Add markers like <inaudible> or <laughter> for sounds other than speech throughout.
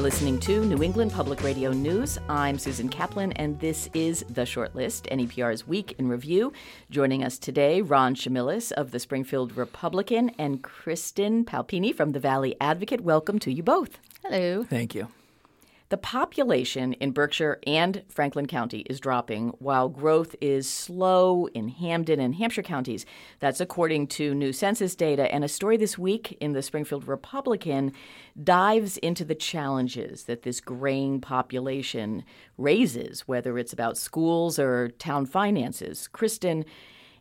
You're listening to New England Public Radio News. I'm Susan Kaplan, and this is The Shortlist, NEPR's Week in Review. Joining us today, Ron Chimelis of the Springfield Republican and Kristen Palpini from the Valley Advocate. Welcome to you both. Hello. Thank you. The population in Berkshire and Franklin County is dropping while growth is slow in Hampden and Hampshire counties. That's according to new census data. And a story this week in the Springfield Republican dives into the challenges that this graying population raises, whether it's about schools or town finances. Kristen,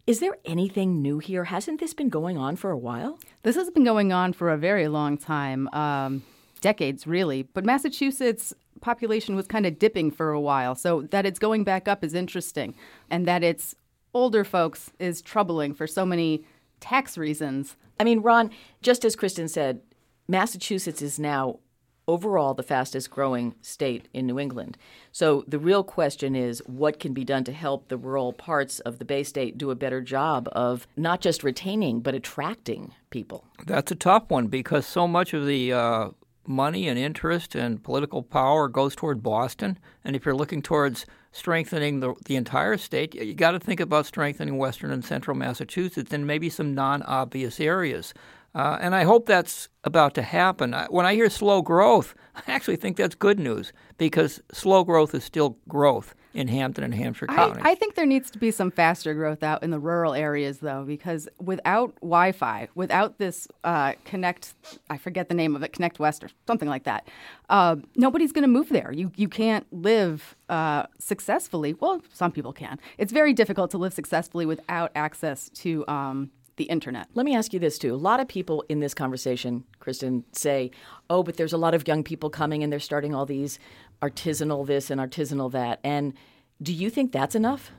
is there anything new here? Hasn't this been going on for a while? This has been going on for a very long time. Um, decades, really. But Massachusetts population was kind of dipping for a while. So that it's going back up is interesting. And that it's older folks is troubling for so many tax reasons. I mean, Ron, just as Kristen said, Massachusetts is now overall the fastest growing state in New England. So the real question is what can be done to help the rural parts of the Bay State do a better job of not just retaining, but attracting people? That's a tough one because so much of the uh, money and interest and political power goes toward Boston. And if you're looking towards strengthening the, the entire state, you got to think about strengthening western and central Massachusetts and maybe some non obvious areas. Uh, and I hope that's about to happen. When I hear slow growth, <laughs> I actually think that's good news because slow growth is still growth in Hampden and Hampshire County. I, I, think there needs to be some faster growth out in the rural areas, though, because without Wi Fi, without this uh, Connect, I forget the name of it, Connect West or something like that, uh, nobody's going to move there. You, you can't live uh, successfully. Well, some people can. It's very difficult to live successfully without access to. Um, the internet. Let me ask you this too. A lot of people in this conversation, Kristen, say, "Oh, but there's a lot of young people coming and they're starting all these artisanal this and artisanal that. And do you think that's enough?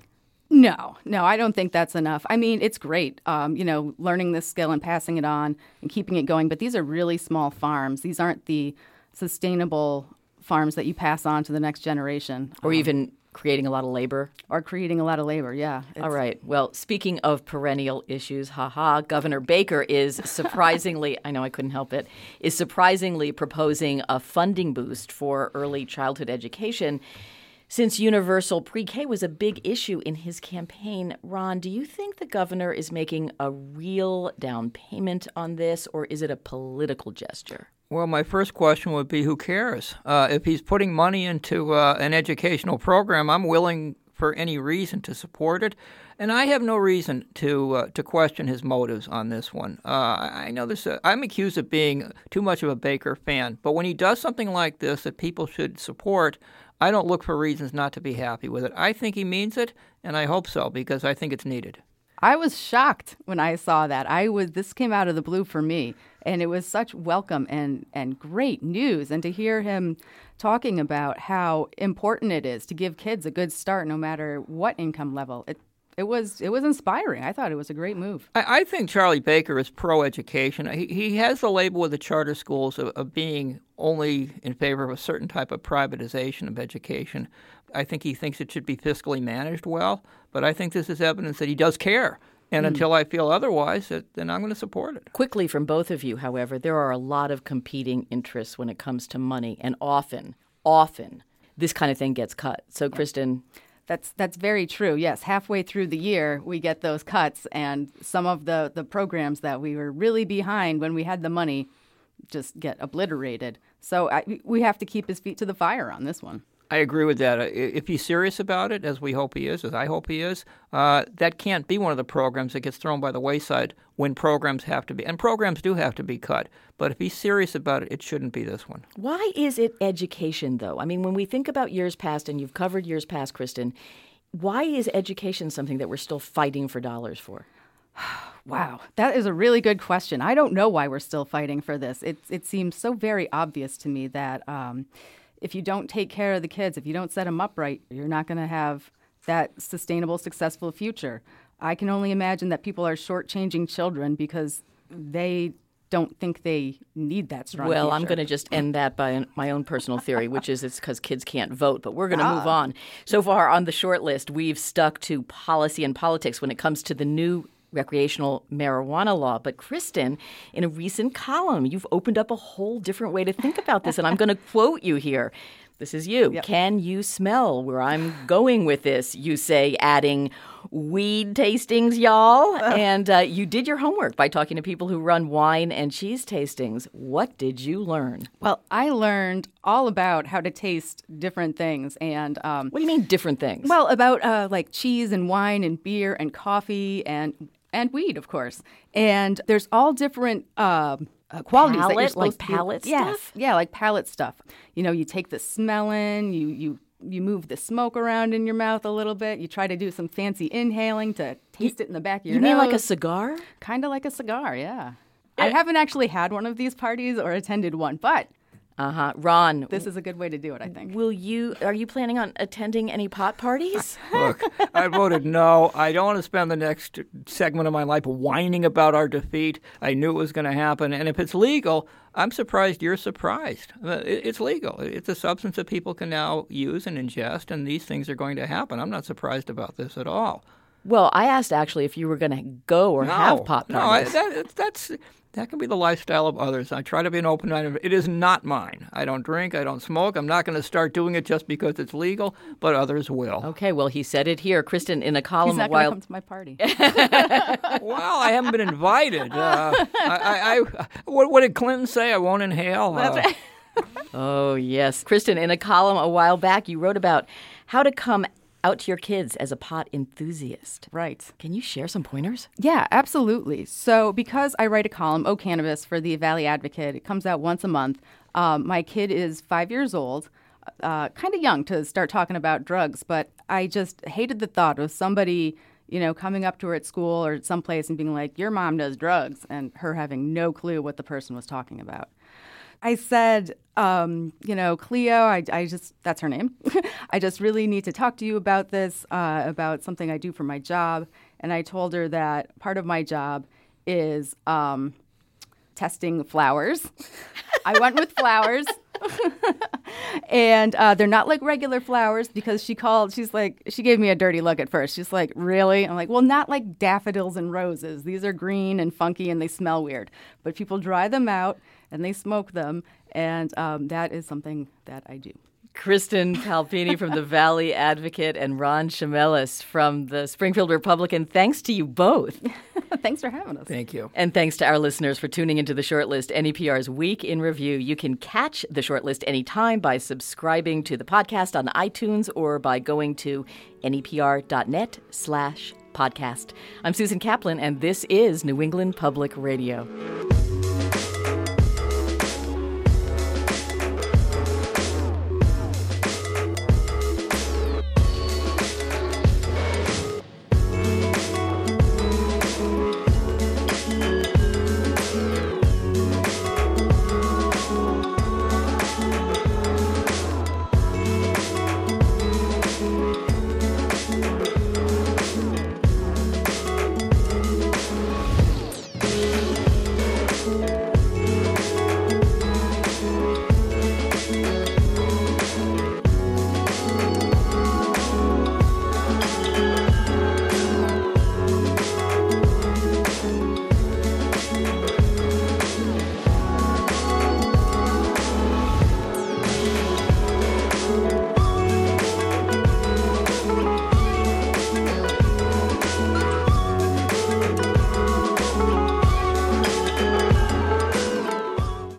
No, no, I don't think that's enough. I mean, it's great, um, you know, learning this skill and passing it on and keeping it going. But these are really small farms. These aren't the sustainable farms that you pass on to the next generation. Or um, even creating a lot of labor. Or creating a lot of labor, yeah. All right. Well, speaking of perennial issues, haha, Governor Baker is <laughs> surprisingly, I know I couldn't help it, is surprisingly proposing a funding boost for early childhood education. Since universal pre K was a big issue in his campaign, Ron, do you think the governor is making a real down payment on this, or is it a political gesture? Well, my first question would be who cares? Uh, if he's putting money into uh, an educational program, I'm willing for any reason to support it. And I have no reason to uh, to question his motives on this one. Uh, I know this. Uh, I'm accused of being too much of a Baker fan, but when he does something like this that people should support, I don't look for reasons not to be happy with it. I think he means it, and I hope so because I think it's needed. I was shocked when I saw that. I was this came out of the blue for me, and it was such welcome and and great news. And to hear him talking about how important it is to give kids a good start, no matter what income level, it it was it was inspiring. I thought it was a great move. I, I think Charlie Baker is pro education. He, he has the label of the charter schools of, of being only in favor of a certain type of privatization of education. I think he thinks it should be fiscally managed well, but I think this is evidence that he does care. And mm. until I feel otherwise, then I'm going to support it. Quickly, from both of you, however, there are a lot of competing interests when it comes to money, and often, often, this kind of thing gets cut. So, Kristen, that's that's very true. Yes, halfway through the year we get those cuts, and some of the the programs that we were really behind when we had the money just get obliterated. So I, we have to keep his feet to the fire on this one. I agree with that. If he's serious about it, as we hope he is, as I hope he is, uh, that can't be one of the programs that gets thrown by the wayside when programs have to be. And programs do have to be cut. But if he's serious about it, it shouldn't be this one. Why is it education, though? I mean, when we think about years past, and you've covered years past, Kristen, why is education something that we're still fighting for dollars for? <sighs> Wow, that is a really good question. I don't know why we're still fighting for this. It, it seems so very obvious to me that. Um, if you don't take care of the kids, if you don't set them up right, you're not going to have that sustainable, successful future. I can only imagine that people are shortchanging children because they don't think they need that strong. Well, future. I'm going to just end that by my own personal theory, which is it's because kids can't vote. But we're going to ah. move on. So far on the short list, we've stuck to policy and politics when it comes to the new recreational marijuana law. But Kristen, in a recent column, you've opened up a whole different way to think about this, and I'm going <laughs> to quote you here. This is you. Yep. Can you smell where I'm going with this? You say, adding weed tastings, y'all. <laughs> and uh, you did your homework by talking to people who run wine and cheese tastings. What did you learn? Well, I learned all about how to taste different things, and um, What do you mean, different things? well, about uh, like cheese and wine and beer and coffee and and weed, of course. And there's all different. um uh, qualities that you're Palate? Like supposed to be- palate yes, stuff? yeah, like palate stuff. You know, you take the smell in, you you you move the smoke around in your mouth a little bit. You try to do some fancy inhaling to taste it in the back of your you mean like a cigar? Kind of like a cigar, yeah. I haven't actually had one of these parties or attended one, but Uh huh. Ron, this is a good way to do it, I think. will you? Are you planning on attending any pot parties? <laughs> Look, I voted no. I don't want to spend the next segment of my life whining about our defeat. I knew it was going to happen. And if it's legal, I'm surprised you're surprised. Uh, It's legal. It's a substance that people can now use and ingest, and these things are going to happen. I'm not surprised about this at all. well, I asked actually if you were going to go or No, have pot parties. no, I, that, that's that can be the lifestyle of others. I try to be an open minded. It is not mine. I don't drink. I don't smoke. I'm not going to start doing it just because it's legal, but others will. okay, well, he said it here, Kristen, in a column a not going to while. come to my party. <laughs> Well, I haven't been invited. Uh, I, I, I, what, what did Clinton say? I won't inhale. Uh, <laughs> Oh, yes. Kristen, in a column a while back, you wrote about how to come out to your kids as a pot enthusiast. right. Can you share some pointers? Yeah, absolutely. So, because I write a column, Oh Cannabis, for the Valley Advocate, it comes out once a month. Um, my kid is five years old, uh, kind of young to start talking about drugs, but I just hated the thought of somebody, you know, coming up to her at school or someplace and being like, Your mom does drugs, and her having no clue what the person was talking about. I said, um, you know, Cleo, I, I just, that's her name. <laughs> I just really need to talk to you about this, uh, about something I do for my job. And I told her that part of my job is um, testing flowers. <laughs> I went with flowers. <laughs> and uh, they're not like regular flowers because she called, she's like, she gave me a dirty look at first. She's like, really? I'm like, well, not like daffodils and roses. These are green and funky and they smell weird. But people dry them out and they smoke them. And um, that is something that I do. Kristen Palpini from the Valley Advocate and Ron Chimelis from the Springfield Republican. Thanks to you both. <laughs> Thanks for having us. Thank you. And thanks to our listeners for tuning into the Shortlist NEPR's Week in Review. You can catch the Shortlist anytime by subscribing to the podcast on iTunes or by going to nepr.net slash podcast. I'm Susan Kaplan, and this is New England Public Radio.